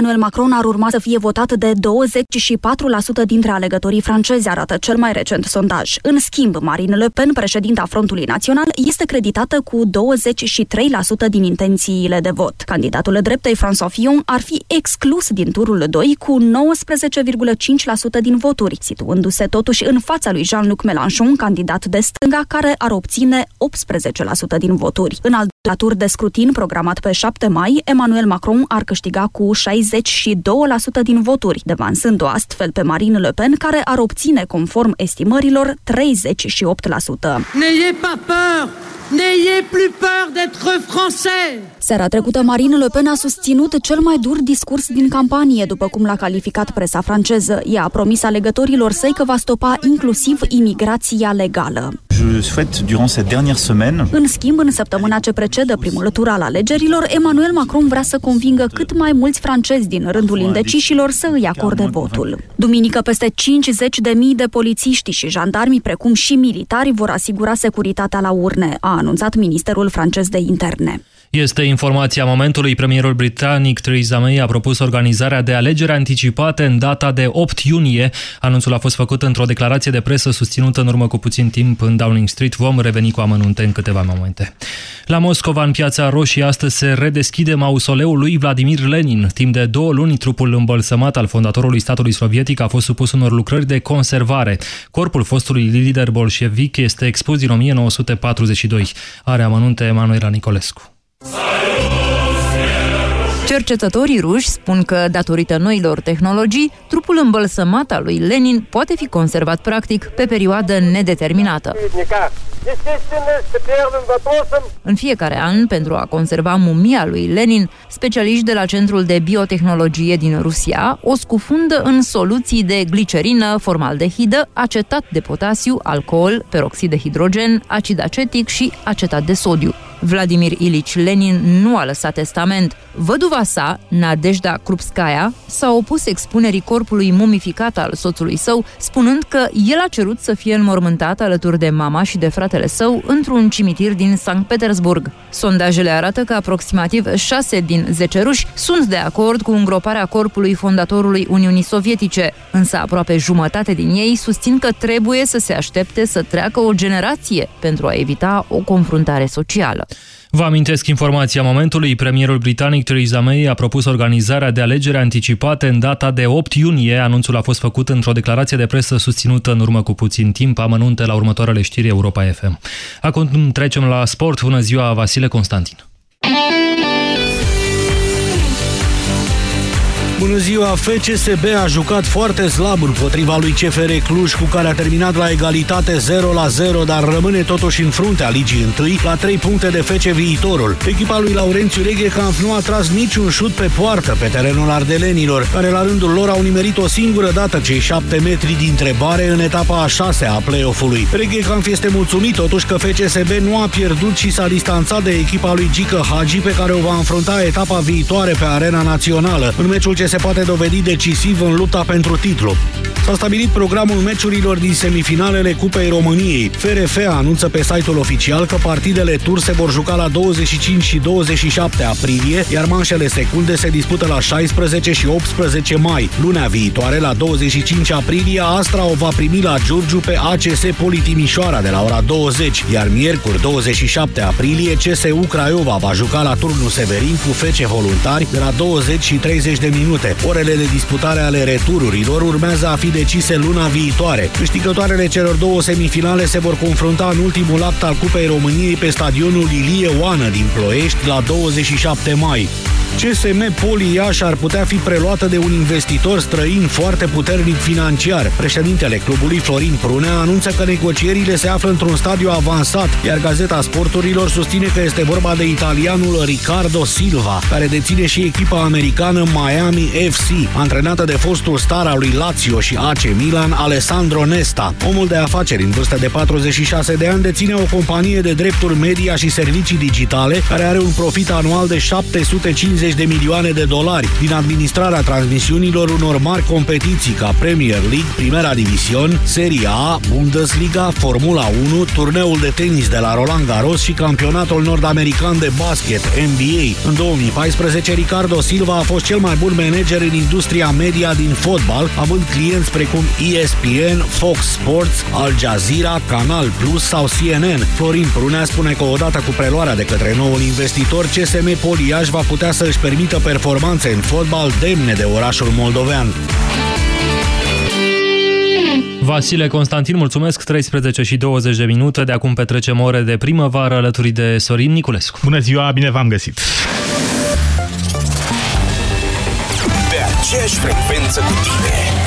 Emmanuel Macron ar urma să fie votat de 24% dintre alegătorii francezi, arată cel mai recent sondaj. În schimb, Marine Le Pen, președinta Frontului Național, este creditată cu 23% din intențiile de vot. Candidatul dreptei François Fillon ar fi exclus din turul 2 cu 19,5% din voturi, situându-se totuși în fața lui Jean-Luc Mélenchon, candidat de stânga, care ar obține 18% din voturi. În al doilea tur de scrutin programat pe 7 mai, Emmanuel Macron ar câștiga cu 60 62% din voturi, devansând-o astfel pe Marine Le Pen, care ar obține, conform estimărilor, 38%. N'ayez pas peur! N'ayez plus peur d'être français! Seara trecută, Marine Le Pen a susținut cel mai dur discurs din campanie, după cum l-a calificat presa franceză. Ea a promis alegătorilor săi că va stopa inclusiv imigrația legală. Je souhaite, durant cette dernière semaine... În schimb, în săptămâna ce precedă primul tur al alegerilor, Emmanuel Macron vrea să convingă cât mai mulți francezi din rândul indecișilor să îi acorde votul. Duminică, peste 50 de mii de polițiști și jandarmi, precum și militari, vor asigura securitatea la urne, a anunțat Ministerul francez de interne. Este informația momentului. Premierul britanic Theresa May a propus organizarea de alegeri anticipate în data de 8 iunie. Anunțul a fost făcut într-o declarație de presă susținută în urmă cu puțin timp în Downing Street. Vom reveni cu amănunte în câteva momente. La Moscova, în Piața Roșie, astăzi se redeschide mausoleul lui Vladimir Lenin. Timp de două luni, trupul îmbălsămat al fondatorului statului sovietic a fost supus unor lucrări de conservare. Corpul fostului lider bolșevic este expus din 1942. Are amănunte Emanuela Nicolescu. Cercetătorii ruși spun că, datorită noilor tehnologii, trupul îmbălsămat al lui Lenin poate fi conservat practic pe perioadă nedeterminată. În fiecare an, pentru a conserva mumia lui Lenin, specialiști de la Centrul de Biotehnologie din Rusia o scufundă în soluții de glicerină, formaldehidă, acetat de potasiu, alcool, peroxid de hidrogen, acid acetic și acetat de sodiu. Vladimir Ilici Lenin nu a lăsat testament. Văduva sa, Nadejda Krupskaya, s-a opus expunerii corpului mumificat al soțului său, spunând că el a cerut să fie înmormântat alături de mama și de fratele său într-un cimitir din Sankt Petersburg. Sondajele arată că aproximativ 6 din 10 ruși sunt de acord cu îngroparea corpului fondatorului Uniunii Sovietice, însă aproape jumătate din ei susțin că trebuie să se aștepte să treacă o generație pentru a evita o confruntare socială. Vă amintesc informația momentului. Premierul britanic Theresa May a propus organizarea de alegeri anticipate în data de 8 iunie. Anunțul a fost făcut într-o declarație de presă susținută în urmă cu puțin timp. Amănunte la următoarele știri Europa FM. Acum trecem la sport. Bună ziua, Vasile Constantin. Bună ziua! FCSB a jucat foarte slab împotriva lui CFR Cluj, cu care a terminat la egalitate 0 la 0, dar rămâne totuși în fruntea ligii întâi, la 3 puncte de FC viitorul. Echipa lui Laurențiu Reghecamp nu a tras niciun șut pe poartă pe terenul ardelenilor, care la rândul lor au nimerit o singură dată cei 7 metri din întrebare în etapa a 6 a play-off-ului. Reghecamp este mulțumit totuși că FCSB nu a pierdut și s-a distanțat de echipa lui Gică Hagi, pe care o va înfrunta etapa viitoare pe arena națională. În meciul ce se poate dovedi decisiv în lupta pentru titlu. S-a stabilit programul meciurilor din semifinalele Cupei României. FRF anunță pe site-ul oficial că partidele tur se vor juca la 25 și 27 aprilie, iar manșele secunde se dispută la 16 și 18 mai. Lunea viitoare, la 25 aprilie, Astra o va primi la Giurgiu pe ACS Politimișoara de la ora 20, iar miercuri 27 aprilie, CSU Craiova va juca la turnul Severin cu fece voluntari de la 20 și 30 de minute minute. Orele de disputare ale retururilor urmează a fi decise luna viitoare. Câștigătoarele celor două semifinale se vor confrunta în ultimul act al Cupei României pe stadionul Ilie Oană din Ploiești la 27 mai. CSM Poli Iași ar putea fi preluată de un investitor străin foarte puternic financiar. Președintele clubului Florin Prunea anunță că negocierile se află într-un stadiu avansat, iar Gazeta Sporturilor susține că este vorba de italianul Ricardo Silva, care deține și echipa americană Miami FC, antrenată de fostul star al lui Lazio și AC Milan, Alessandro Nesta. Omul de afaceri în vârstă de 46 de ani deține o companie de drepturi media și servicii digitale, care are un profit anual de 750 50 de milioane de dolari din administrarea transmisiunilor unor mari competiții ca Premier League, Primera Division, Serie A, Bundesliga, Formula 1, turneul de tenis de la Roland Garros și campionatul nord-american de basket, NBA. În 2014, Ricardo Silva a fost cel mai bun manager în industria media din fotbal, având clienți precum ESPN, Fox Sports, Al Jazeera, Canal Plus sau CNN. Florin Prunea spune că odată cu preluarea de către noul investitor, CSM Poliaș va putea să își permită performanțe în fotbal demne de orașul moldovean. Vasile Constantin, mulțumesc, 13 și 20 de minute, de acum petrecem ore de primăvară alături de Sorin Niculescu. Bună ziua, bine v-am găsit! Pe aceeași frecvență cu tine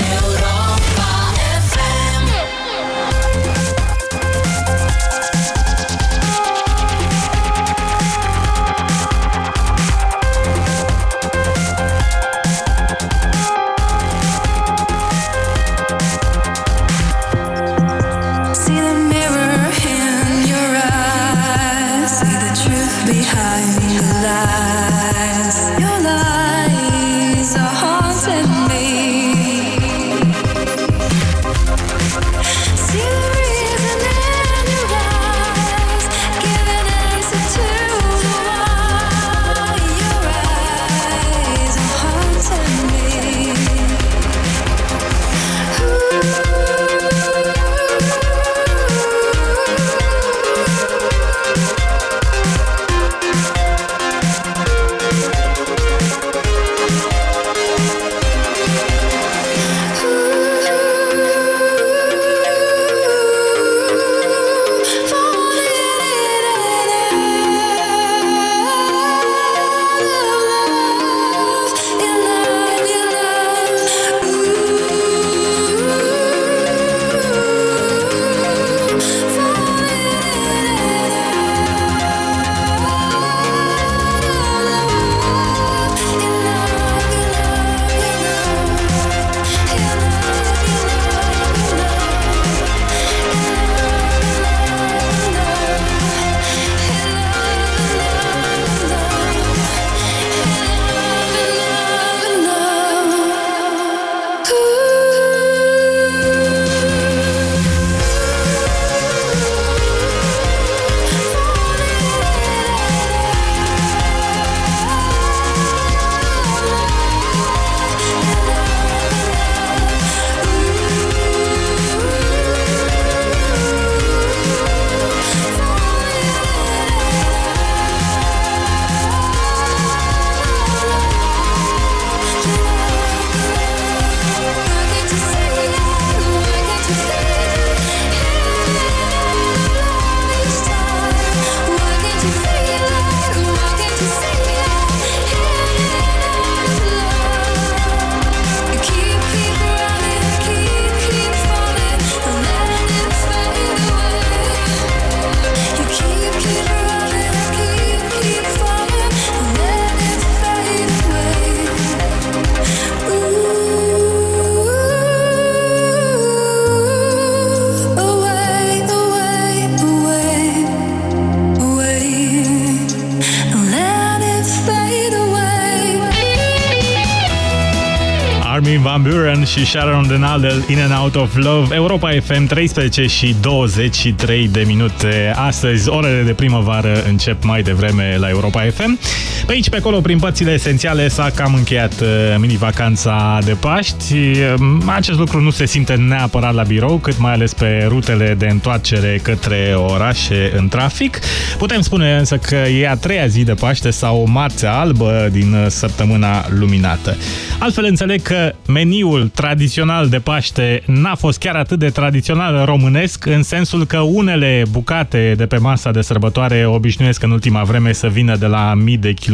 și Sharon Denaldel In and Out of Love. Europa FM 13 și 23 de minute. Astăzi orele de primăvară încep mai devreme la Europa FM Pe aici pe acolo prin părțile esențiale s-a cam încheiat uh, mini-vacanța de Paști. Um, Acest lucru nu se simte neapărat la birou Cât mai ales pe rutele de întoarcere către orașe în trafic. Putem spune însă că e a treia zi de Paște sau marțea albă din uh, săptămâna luminată. Altfel înțeleg că meniul tradițional de Paște n-a fost chiar atât de tradițional românesc, în sensul că unele bucate de pe masa de sărbătoare obișnuiesc în ultima vreme să vină de la mii de kilometri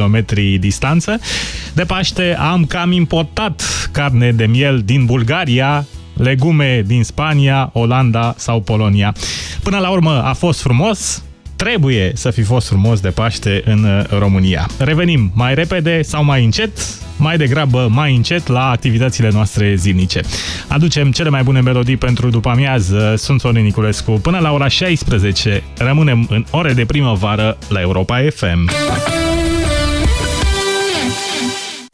distanță. De Paște am cam importat carne de miel din Bulgaria, legume din Spania, Olanda sau Polonia. Până la urmă a fost frumos, trebuie să fi fost frumos de Paște în România. Revenim mai repede sau mai încet mai degrabă mai încet la activitățile noastre zilnice. Aducem cele mai bune melodii pentru după amiază. Sunt Sorin Niculescu. Până la ora 16 rămânem în ore de primăvară la Europa FM.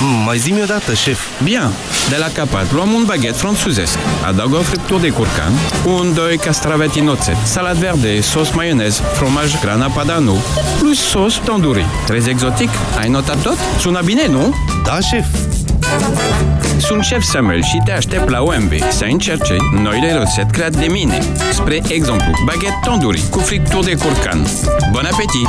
Mm, mai zi-mi odată, șef. Bine, de la capăt luăm un baghet franțuzesc. Adaug o friptură de curcan, un, doi castraveti în oțet, salat verde, sos maionez, fromaj grana padano, plus sos tandoori. Trezi exotic? Ai notat tot? Sună bine, nu? Da, șef. Sunt șef Samuel și te aștept la OMB să încerce noile rețete create de mine. Spre exemplu, baghet tandoori cu friptură de curcan. Bon appetit!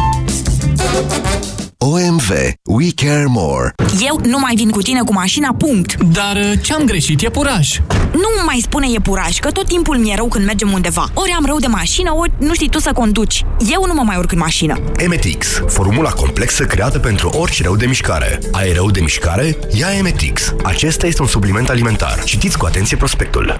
OMV. We care more. Eu nu mai vin cu tine cu mașina, punct. Dar uh, ce-am greșit? E puraj. Nu mai spune e puraj, că tot timpul mi-e rău când mergem undeva. Ori am rău de mașină, ori nu știi tu să conduci. Eu nu mă mai urc în mașină. Emetix. Formula complexă creată pentru orice rău de mișcare. Ai rău de mișcare? Ia Emetix. Acesta este un supliment alimentar. Citiți cu atenție prospectul.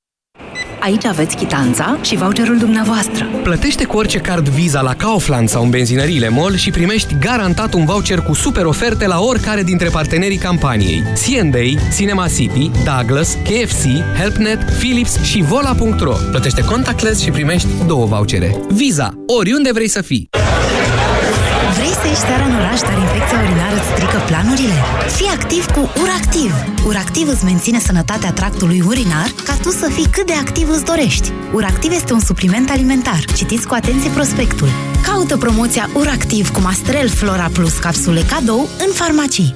Aici aveți chitanța și voucherul dumneavoastră. Plătește cu orice card Visa la Kaufland sau în benzinăriile MOL și primești garantat un voucher cu super oferte la oricare dintre partenerii campaniei. C&A, Cinema City, Douglas, KFC, HelpNet, Philips și Vola.ro. Plătește contactless și primești două vouchere. Visa, oriunde vrei să fii. Vrei să ieși seara în oraș, dar infecția urinară îți strică planurile? Fii activ cu URACTIV! URACTIV îți menține sănătatea tractului urinar ca tu să fii cât de activ îți dorești. URACTIV este un supliment alimentar. Citiți cu atenție prospectul. Caută promoția URACTIV cu Mastrel Flora Plus capsule cadou în farmacii.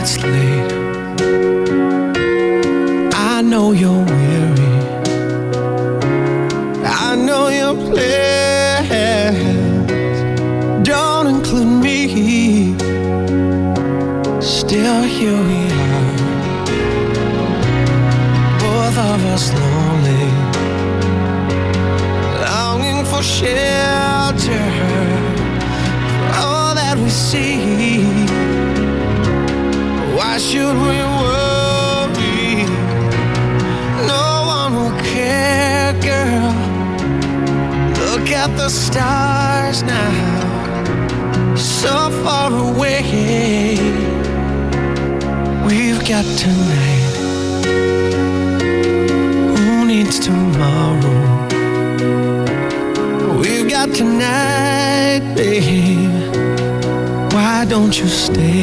it's late. Stay?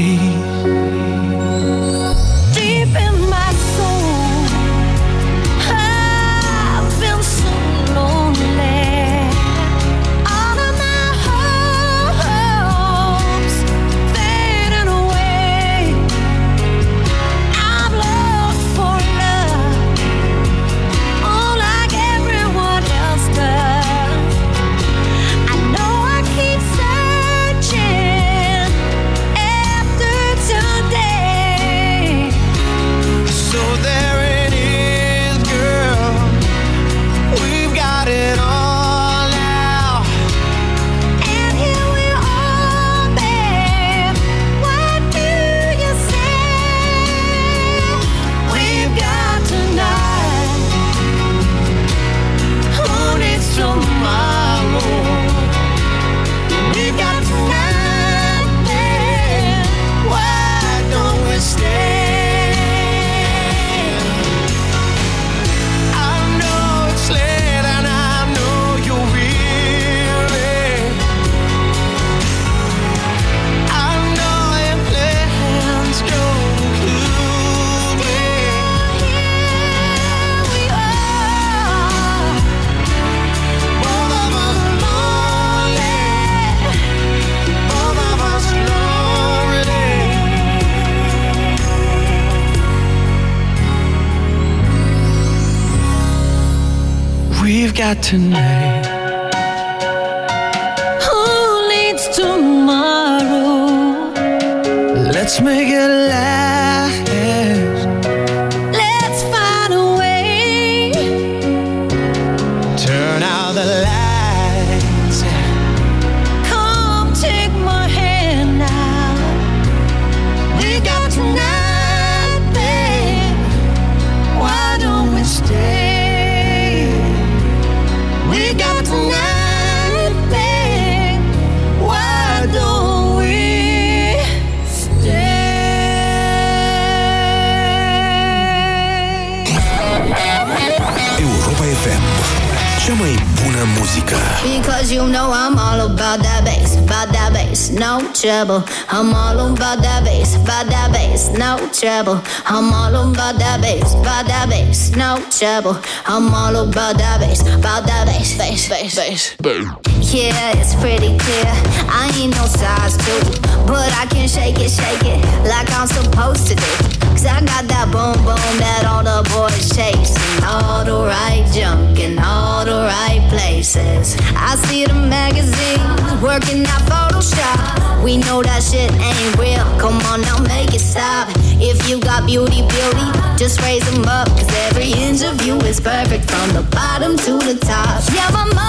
Got tonight. Who needs tomorrow? Let's make it last. Because you know I'm all about that bass, about that bass, no trouble. I'm all about that bass, about that bass, no trouble. I'm all about that bass, about that bass, no trouble. I'm all about that bass, about that bass, bass, bass, bass. Yeah, it's pretty clear. I ain't no size two, but I can shake it, shake it like I'm supposed to do. Cause I got that boom boom that all the boys chase. And all the right junk in all the right places. I see the magazines working out Photoshop. We know that shit ain't real. Come on now, make it stop. If you got beauty, beauty, just raise them up. Cause every inch of you is perfect from the bottom to the top. Yeah, my mama,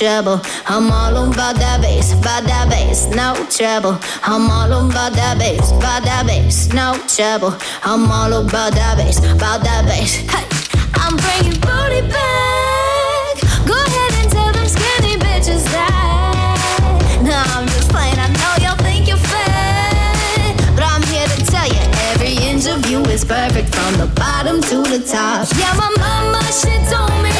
trouble. I'm all on by that bass, by that bass, no trouble. I'm all on by that bass, by that bass, no trouble. I'm all on by that bass, by that bass. Hey, I'm bringing booty back. Go ahead and tell them skinny bitches that. No, I'm just playing. I know y'all think you're fat, but I'm here to tell you every inch of you is perfect from the bottom to the top. Yeah, my mama, she told me.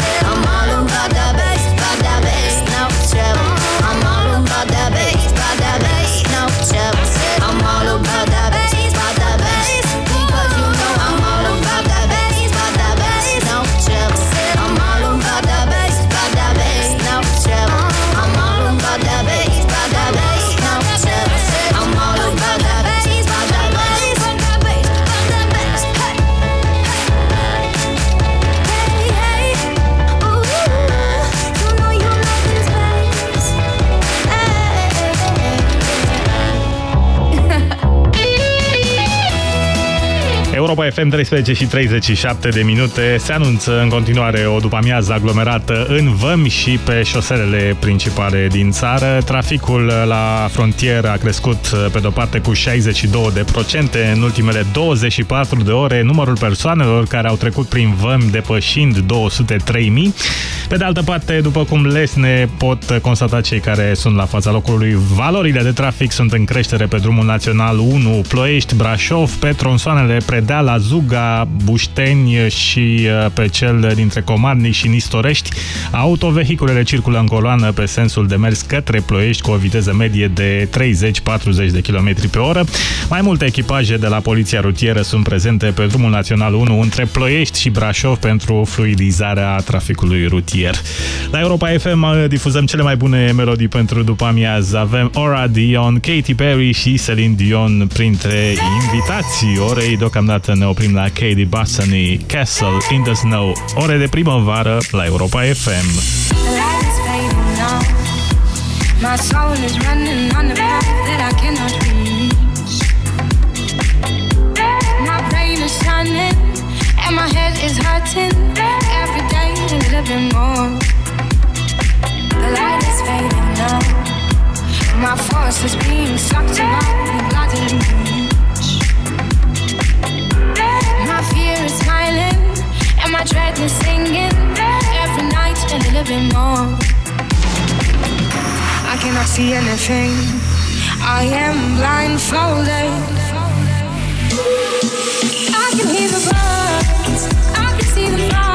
Europa FM 13 și 37 de minute se anunță în continuare o după-amiază aglomerată în vămi și pe șoselele principale din țară. Traficul la frontieră a crescut pe de-o parte cu 62% în ultimele 24 de ore, numărul persoanelor care au trecut prin vămi depășind 203.000. Pe de altă parte, după cum lesne pot constata cei care sunt la fața locului, valorile de trafic sunt în creștere pe drumul național 1 Ploiești, Brașov, pe tronsoanele Predeala, Zuga, Bușteni și uh, pe cel dintre Comarnic și Nistorești. Autovehiculele circulă în coloană pe sensul de mers către Ploiești cu o viteză medie de 30-40 de km pe oră. Mai multe echipaje de la Poliția Rutieră sunt prezente pe drumul național 1 între Ploiești și Brașov pentru fluidizarea traficului rutier. La Europa FM uh, difuzăm cele mai bune melodii pentru după amiază. Avem Ora Dion, Katy Perry și Celine Dion printre invitații orei. Deocamdată ne oprim la Katie Bassani, Castle in the Snow, ore de primăvară la Europa FM. The light is fading now. My soul is running on the path that I cannot reach. My brain is shining and my head is hurting. Every day a little bit more. The light is fading now. My force is being sucked along the bloody leech. My dread is singing. Every night a little bit more. I cannot see anything. I am blindfolded. I can hear the birds. I can see the fly.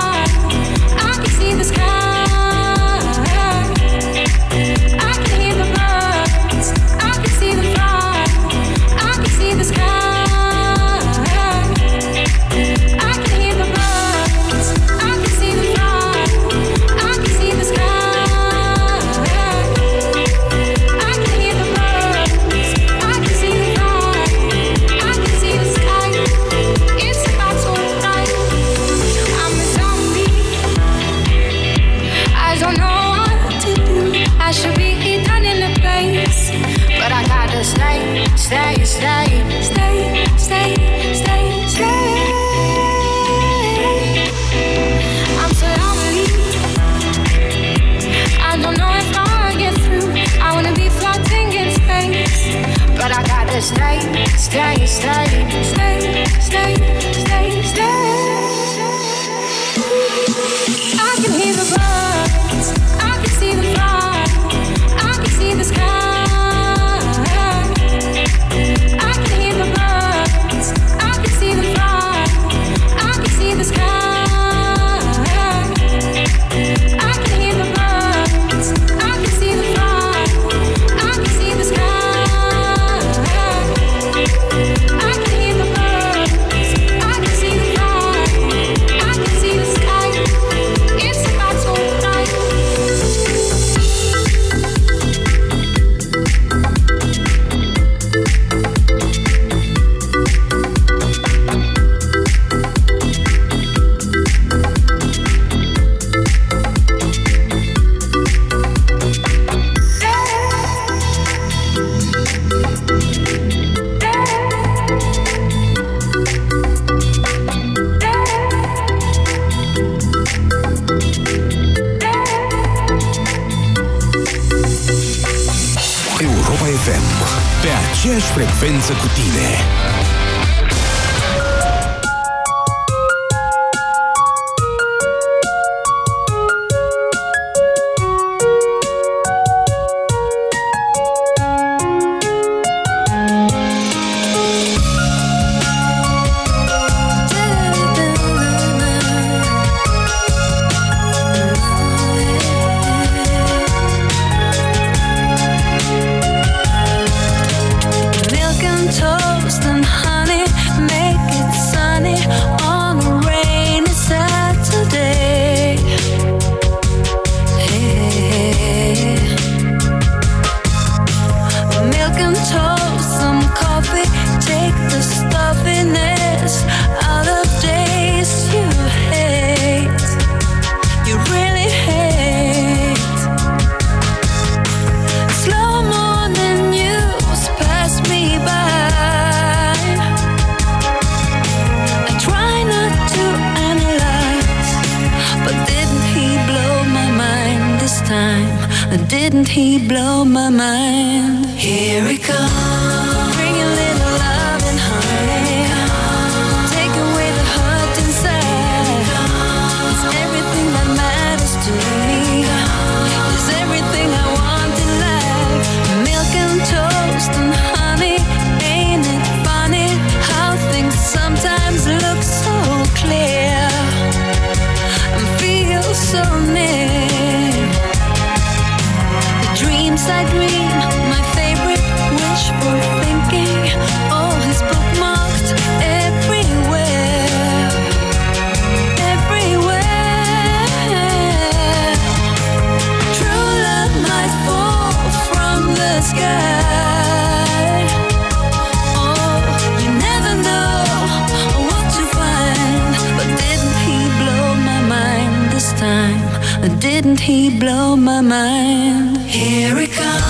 time. Didn't he blow my mind? Here it comes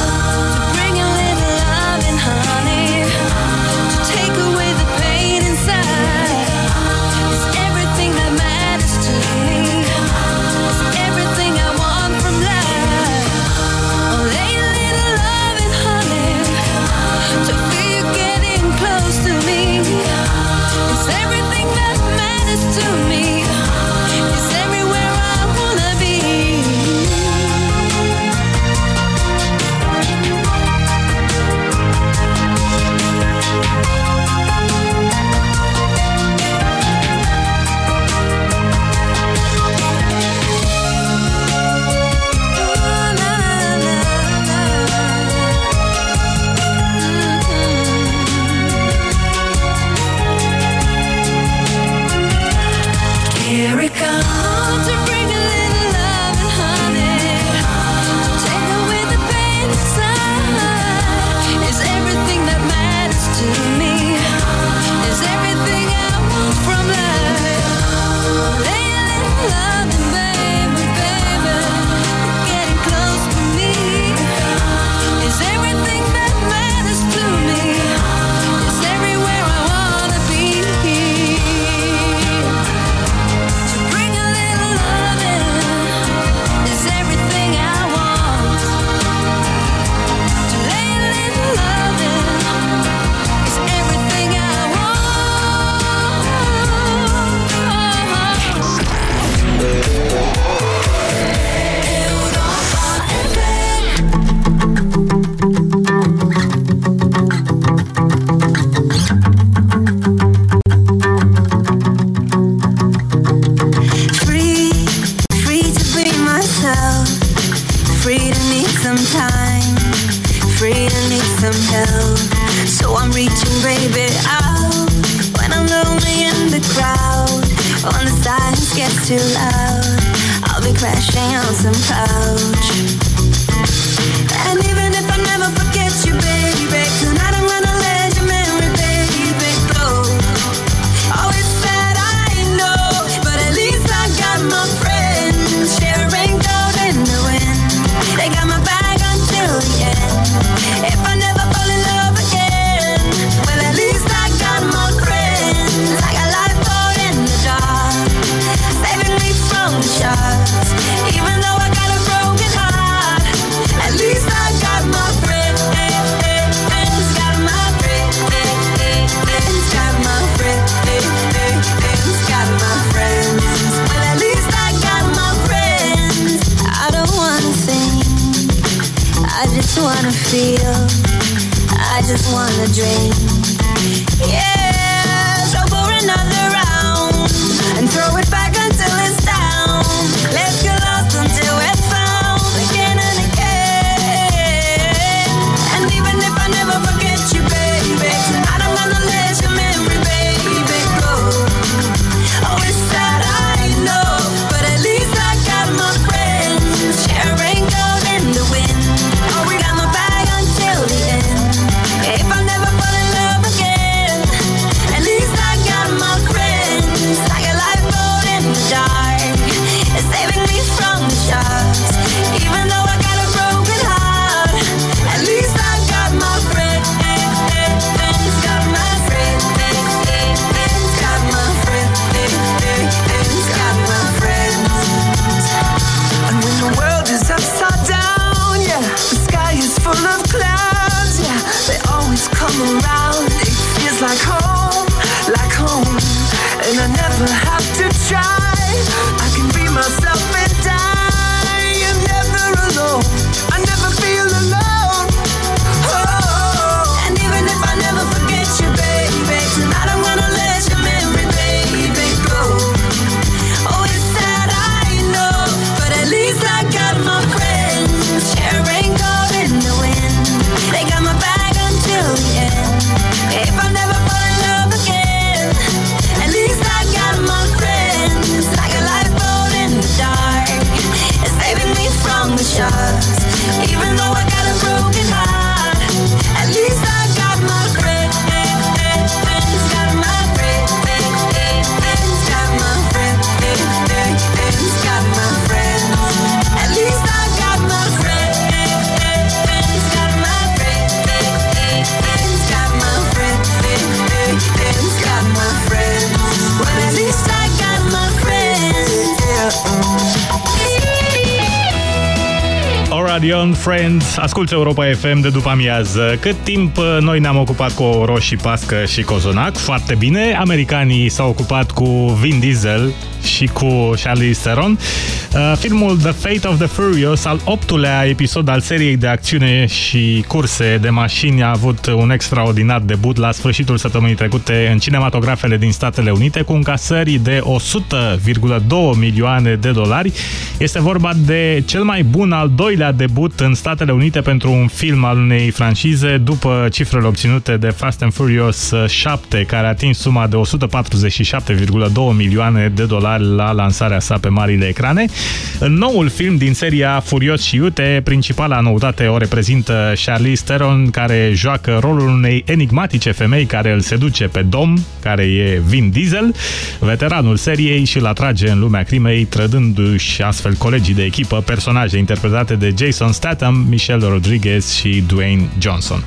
to bring a little love and honey. I just wanna dream. Have to try. Oradion Friends, ascultă Europa FM de după amiază. Cât timp uh, noi ne-am ocupat cu o roșii pască și cozonac, foarte bine. Americanii s-au ocupat cu Vin Diesel și cu Charlize Theron. Uh, Filmul The Fate of the Furious, al optulea episod al seriei de acțiune și curse de mașini, a avut un extraordinar debut la sfârșitul săptămânii trecute în cinematografele din Statele Unite cu încasări de 100,2 milioane de dolari. Este vorba de cel mai bun al doilea debut în Statele Unite pentru un film al unei francize după cifrele obținute de Fast and Furious 7, care a atins suma de 147,2 milioane de dolari la lansarea sa pe marile ecrane. În noul film din seria Furios și Iute, principala noutate o reprezintă Charlize Theron, care joacă rolul unei enigmatice femei care îl seduce pe Dom, care e Vin Diesel, veteranul seriei și îl atrage în lumea crimei, trădându-și astfel colegii de echipă, personaje interpretate de Jason Statham, Michelle Rodriguez și Dwayne Johnson.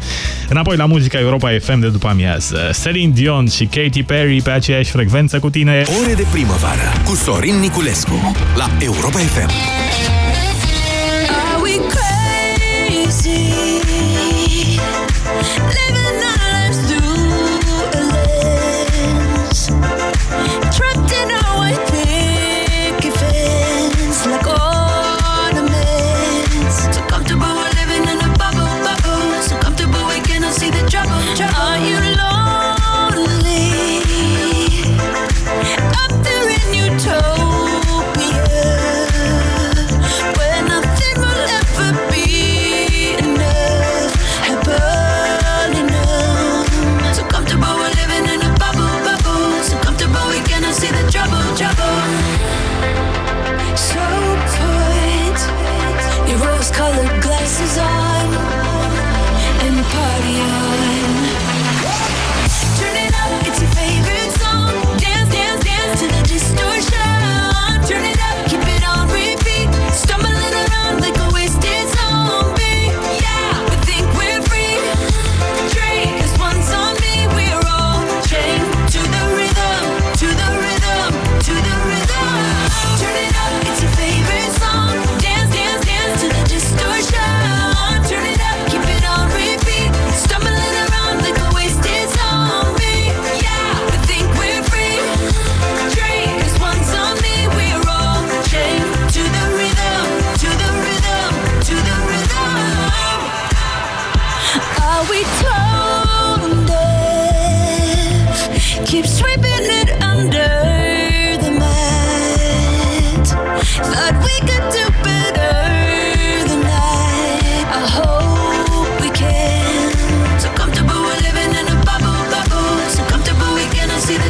Înapoi la muzica Europa FM de după amiază. Celine Dion și Katy Perry pe aceeași frecvență cu tine. Ore de primăvară cu Sorin Niculescu la Europa FM.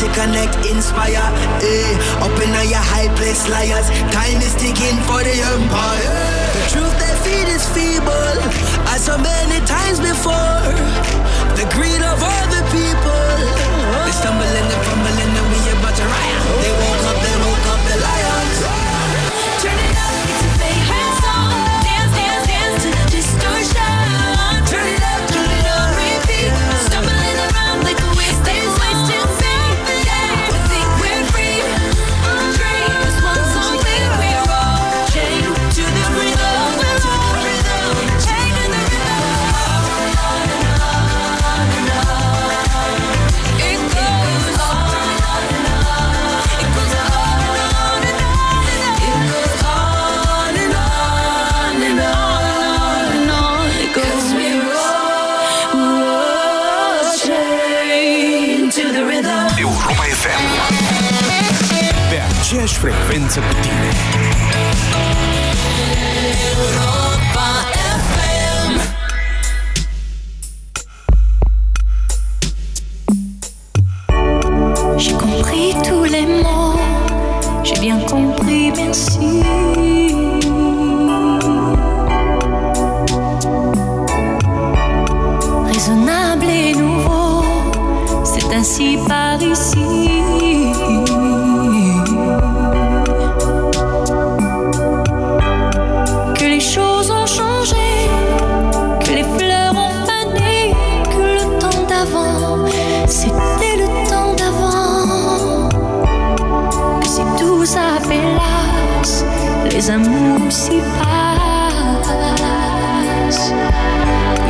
to connect, inspire. Eh. Open all your high place liars. Time is ticking for the empire. The truth they feed is feeble, as so many times before. The greed of all the people. They stumble and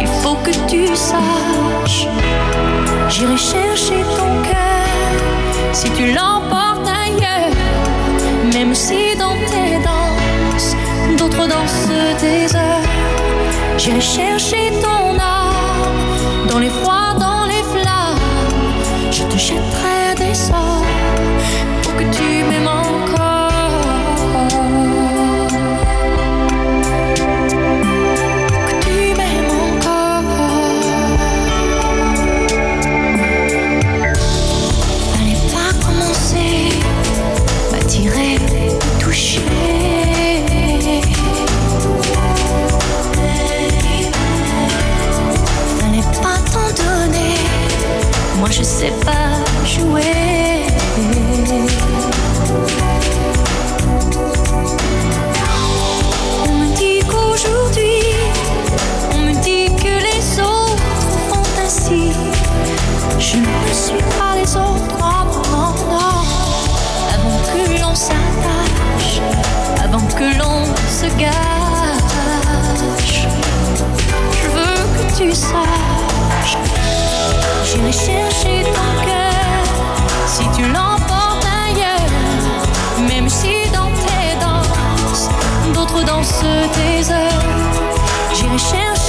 il faut que tu saches. J'irai chercher ton cœur si tu l'emportes ailleurs, même si dans tes danses, d'autres dansent des heures. J'irai chercher ton âme dans les froids. J'irai chercher ton cœur si tu l'emportes ailleurs. Même si dans tes danses, d'autres dansent tes heures. J'irai chercher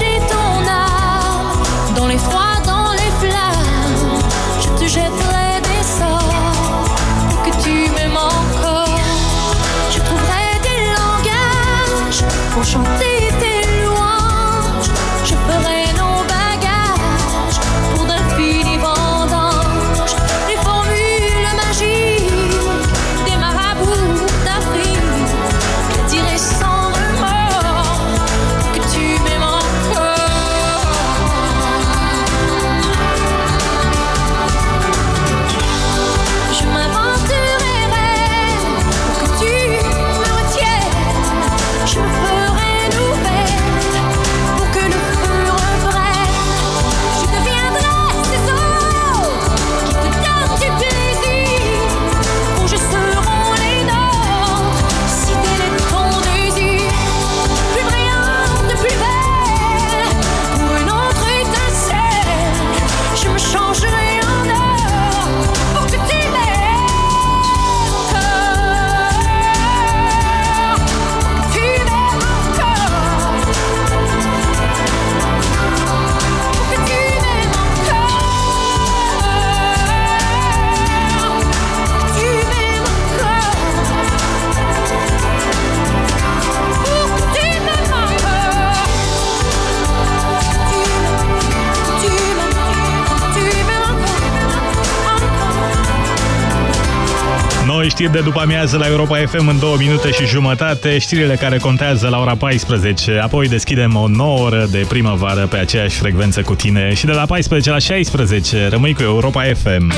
știri de după amiază la Europa FM în 2 minute și jumătate, știrile care contează la ora 14, apoi deschidem o nouă oră de primăvară pe aceeași frecvență cu tine și de la 14 la 16 rămâi cu Europa FM.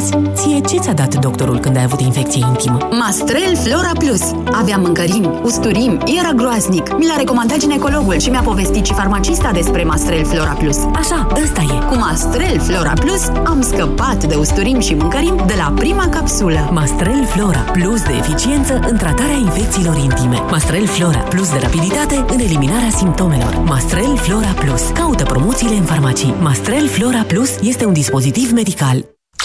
Auzi, ție ce ți-a dat doctorul când ai avut infecție intimă? Mastrel Flora Plus. Aveam mâncărim, usturim, era groaznic. Mi l-a recomandat ginecologul și mi-a povestit și farmacista despre Mastrel Flora Plus. Așa, ăsta e. Cu Mastrel Flora Plus am scăpat de usturim și mâncărim de la prima capsulă. Mastrel Flora Plus de eficiență în tratarea infecțiilor intime. Mastrel Flora Plus de rapiditate în eliminarea simptomelor. Mastrel Flora Plus. Caută promoțiile în farmacii. Mastrel Flora Plus este un dispozitiv medical.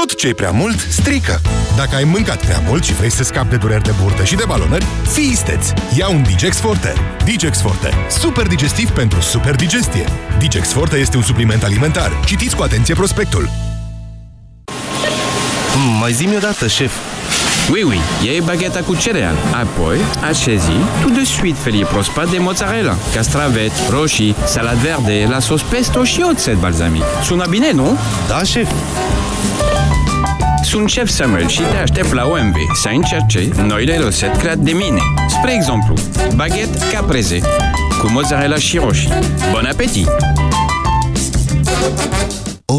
Tot ce e prea mult, strică. Dacă ai mâncat prea mult și vrei să scapi de dureri de burtă și de balonări, fii isteț! Ia un Digex Forte. Digex Forte. Super digestiv pentru super digestie. Digex Forte este un supliment alimentar. Citiți cu atenție prospectul. Mm, mai zi-mi odată, șef. Oui, oui, iei bagheta cu cereal. Apoi, așezi tout de suite felie prospat de mozzarella, castraveți, roșii, salad verde, la sos pesto și oțet balsamic. Sună bine, nu? Da, șef. Sunt șef Samuel și te aștept la OMV să încerce noile rețete create de mine. Spre exemplu, baguette caprese cu mozzarella și roșii. Bon appetit!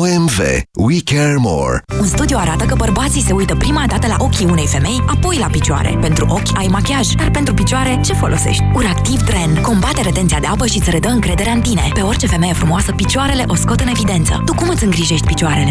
OMV. We care more. Un studiu arată că bărbații se uită prima dată la ochii unei femei, apoi la picioare. Pentru ochi ai machiaj, dar pentru picioare ce folosești? Uractiv Dren combate retenția de apă și îți redă încrederea în tine. Pe orice femeie frumoasă, picioarele o scot în evidență. Tu cum îți îngrijești picioarele?